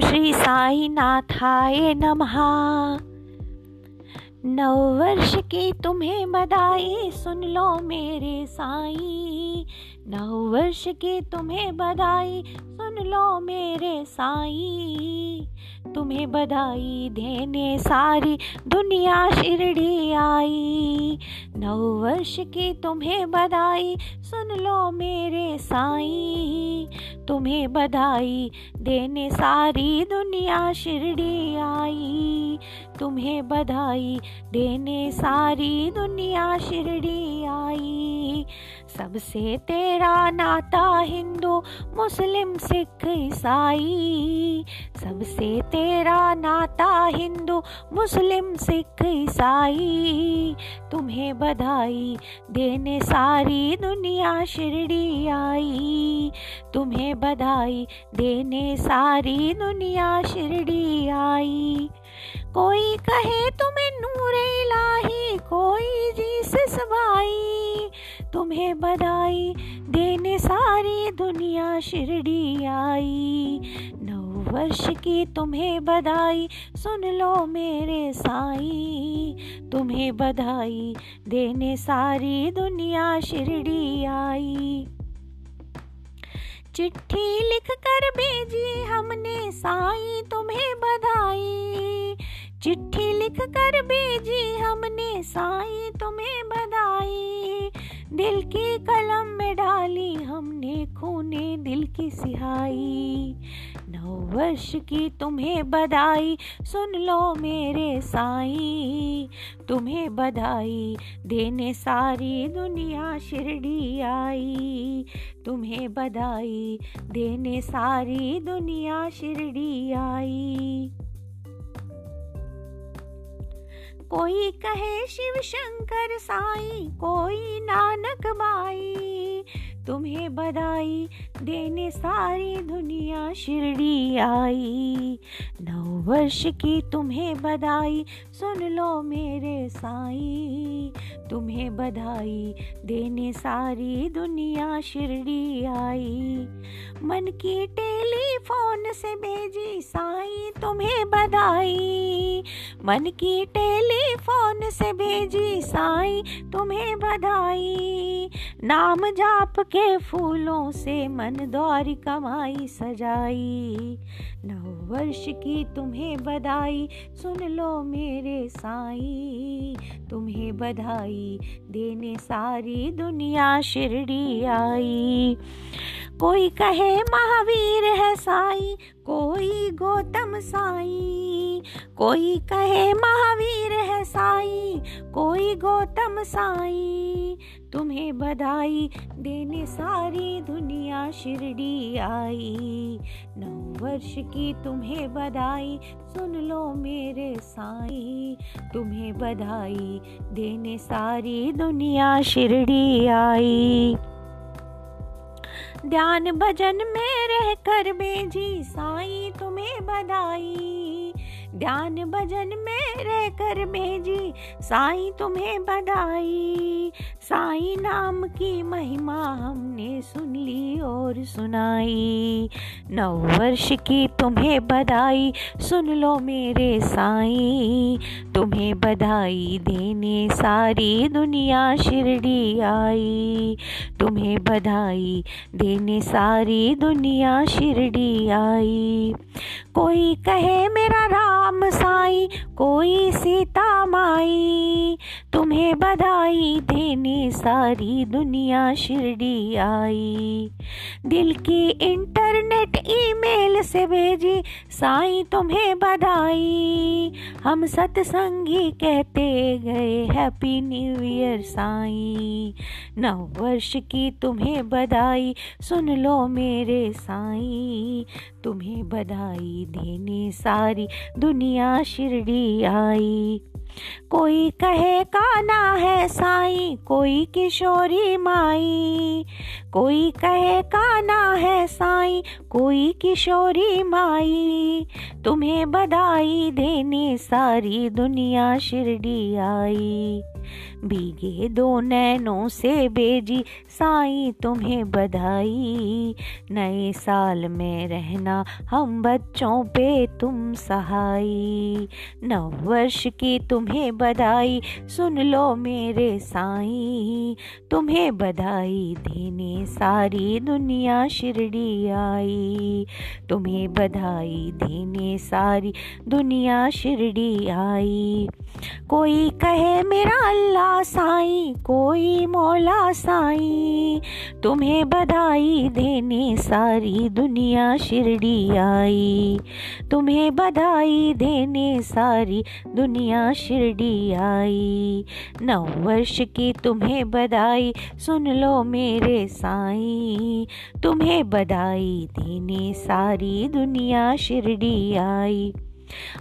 श्री साई नाथाय नमः। नव वर्ष की तुम्हें बधाई सुन लो मेरे साई। नव वर्ष की तुम्हें बधाई सुन लो मेरे साई। तुम्हें बधाई देने सारी दुनिया शिरडी आई। नव वर्ष की तुम्हें बधाई सुन लो मेरे साई। तुम्हें बधाई देने सारी दुनिया शिरडी आई। तुम्हें बधाई देने सारी दुनिया शिरडी आई। सबसे तेरा नाता हिंदू, मुस्लिम, सिख, ईसाई। सबसे तेरा नाता हिंदू, मुस्लिम, सिख, ईसाई। तुम्हें बधाई देने सारी दुनिया शिरडी आई। तुम्हें बधाई देने सारी दुनिया शिरडी आई। कोई कहे तुम्हें नूरे इलाही कोई जीसस भाई तुम्हें बधाई देने सारी दुनिया शिरडी आई। नौ वर्ष की तुम्हें बधाई, सुन लो मेरे साई। तुम्हें बधाई देने सारी दुनिया शिरडी आई। चिट्ठी लिख कर भेजी हमने साई, तुम्हें बधाई। चिट्ठी लिख कर भेजी हमने, साई तुम्हें बधाई। दिल की कलम में डाली हमने, खूने दिल की सिहाई। नौ वर्ष की तुम्हें बधाई, सुन लो मेरे साई। तुम्हें बधाई, देने सारी दुनिया शिरडी आई। तुम्हें बधाई, देने सारी दुनिया शिरडी आई। कोई कहे शिव शंकर साई, कोई नानक बाई तुम्हें बधाई देने सारी दुनिया शिरडी आई। नौ वर्ष की तुम्हें बधाई सुन लो मेरे साई। तुम्हें बधाई देने सारी दुनिया शिरडी आई। मन की टेलीफोन से भेजी साई। तुम्हें बधाई। मन की टेलीफोन से भेजी साई तुम्हें बधाई। नाम जाप के फूलों से मन द्वार कमाई सजाई। नौ वर्ष की तुम्हें बधाई, सुन लो मेरे साई। तुम्हें बधाई, देने सारी दुनिया शिरडी आई। कोई कहे महावीर है साई, कोई गौतम साई। कोई कहे महावीर है साई, कोई गौतम साई। तुम्हें बधाई देने सारी दुनिया शिरडी आई। नौ वर्ष की तुम्हें बधाई सुन लो मेरे साई। तुम्हें बधाई देने सारी दुनिया शिरडी आई। ध्यान भजन में रह कर बेजी साई तुम्हें बधाई। ध्यान भजन में रह कर भेजी। साई तुम्हें बधाई। साई नाम की महिमा हमने सुन ली और सुनाई। नौ वर्ष की तुम्हें बधाई, सुन लो मेरे साई। तुम्हें बधाई देने सारी दुनिया शिरडी आई। तुम्हें बधाई देने सारी दुनिया शिरडी आई। कोई कहे मेरा राम साई कोई सीता माई तुम्हें बधाई देने सारी दुनिया शिरडी आई। दिल की इंटरनेट ईमेल से भेजी, साई तुम्हें बधाई। हम सत्संगी कहते गए, हैप्पी न्यू ईयर साई। नव वर्ष की तुम्हें बधाई, सुन लो मेरे साई। तुम्हें बधाई देने सारी दुनिया शिरडी आई। कोई कहे काना है साई, कोई किशोरी माई। कोई कहे काना है साई, कोई किशोरी माई। तुम्हें बधाई देने सारी दुनिया शिरडी आई। भीगे दो नैनों से बेजी साई तुम्हें बधाई। नए साल में रहना हम बच्चों पे तुम सहाई। नव वर्ष की तुम्हें बधाई, सुन लो मेरे साई। तुम्हें बधाई देने सारी दुनिया शिरडी आई। तुम्हें बधाई देने सारी दुनिया शिरडी आई। कोई कहे मेरा अल्लाह साई कोई मौला साई तुम्हें बधाई देने सारी दुनिया शिरडी आई। तुम्हें बधाई देने सारी दुनिया शिरडी आई। नौ वर्ष की तुम्हें बधाई सुन लो मेरे साई। तुम्हें बधाई देने सारी दुनिया शिरडी आई।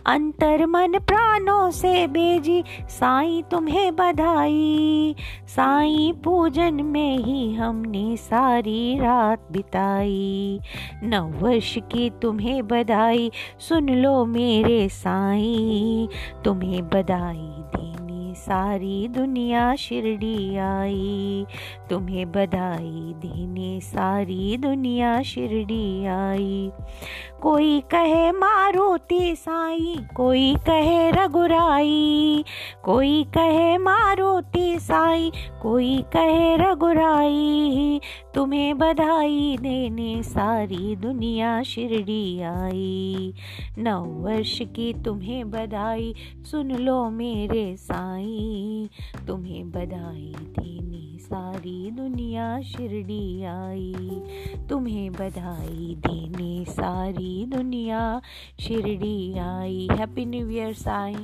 अंतर मन प्राणों से बेजी साई तुम्हें बधाई। साई, पूजन में ही हमने सारी रात बिताई। नव वर्ष की तुम्हें बधाई, सुन लो मेरे साई, तुम्हें बधाई देने सारी दुनिया शिरडी आई। तुम्हें बधाई देने सारी दुनिया शिरडी आई। कोई कहे मारुति साई, कोई कहे रघुराई। कोई कहे मारुति साई, कोई कहे रघुराई। तुम्हें बधाई देने सारी दुनिया शिरडी आई। नौ वर्ष की तुम्हें बधाई, सुन लो मेरे साई। तुम्हें बधाई देने सारी दुनिया शिरडी आई। तुम्हें बधाई देने सारी दुनिया शिरडी आई। Happy new year Sai.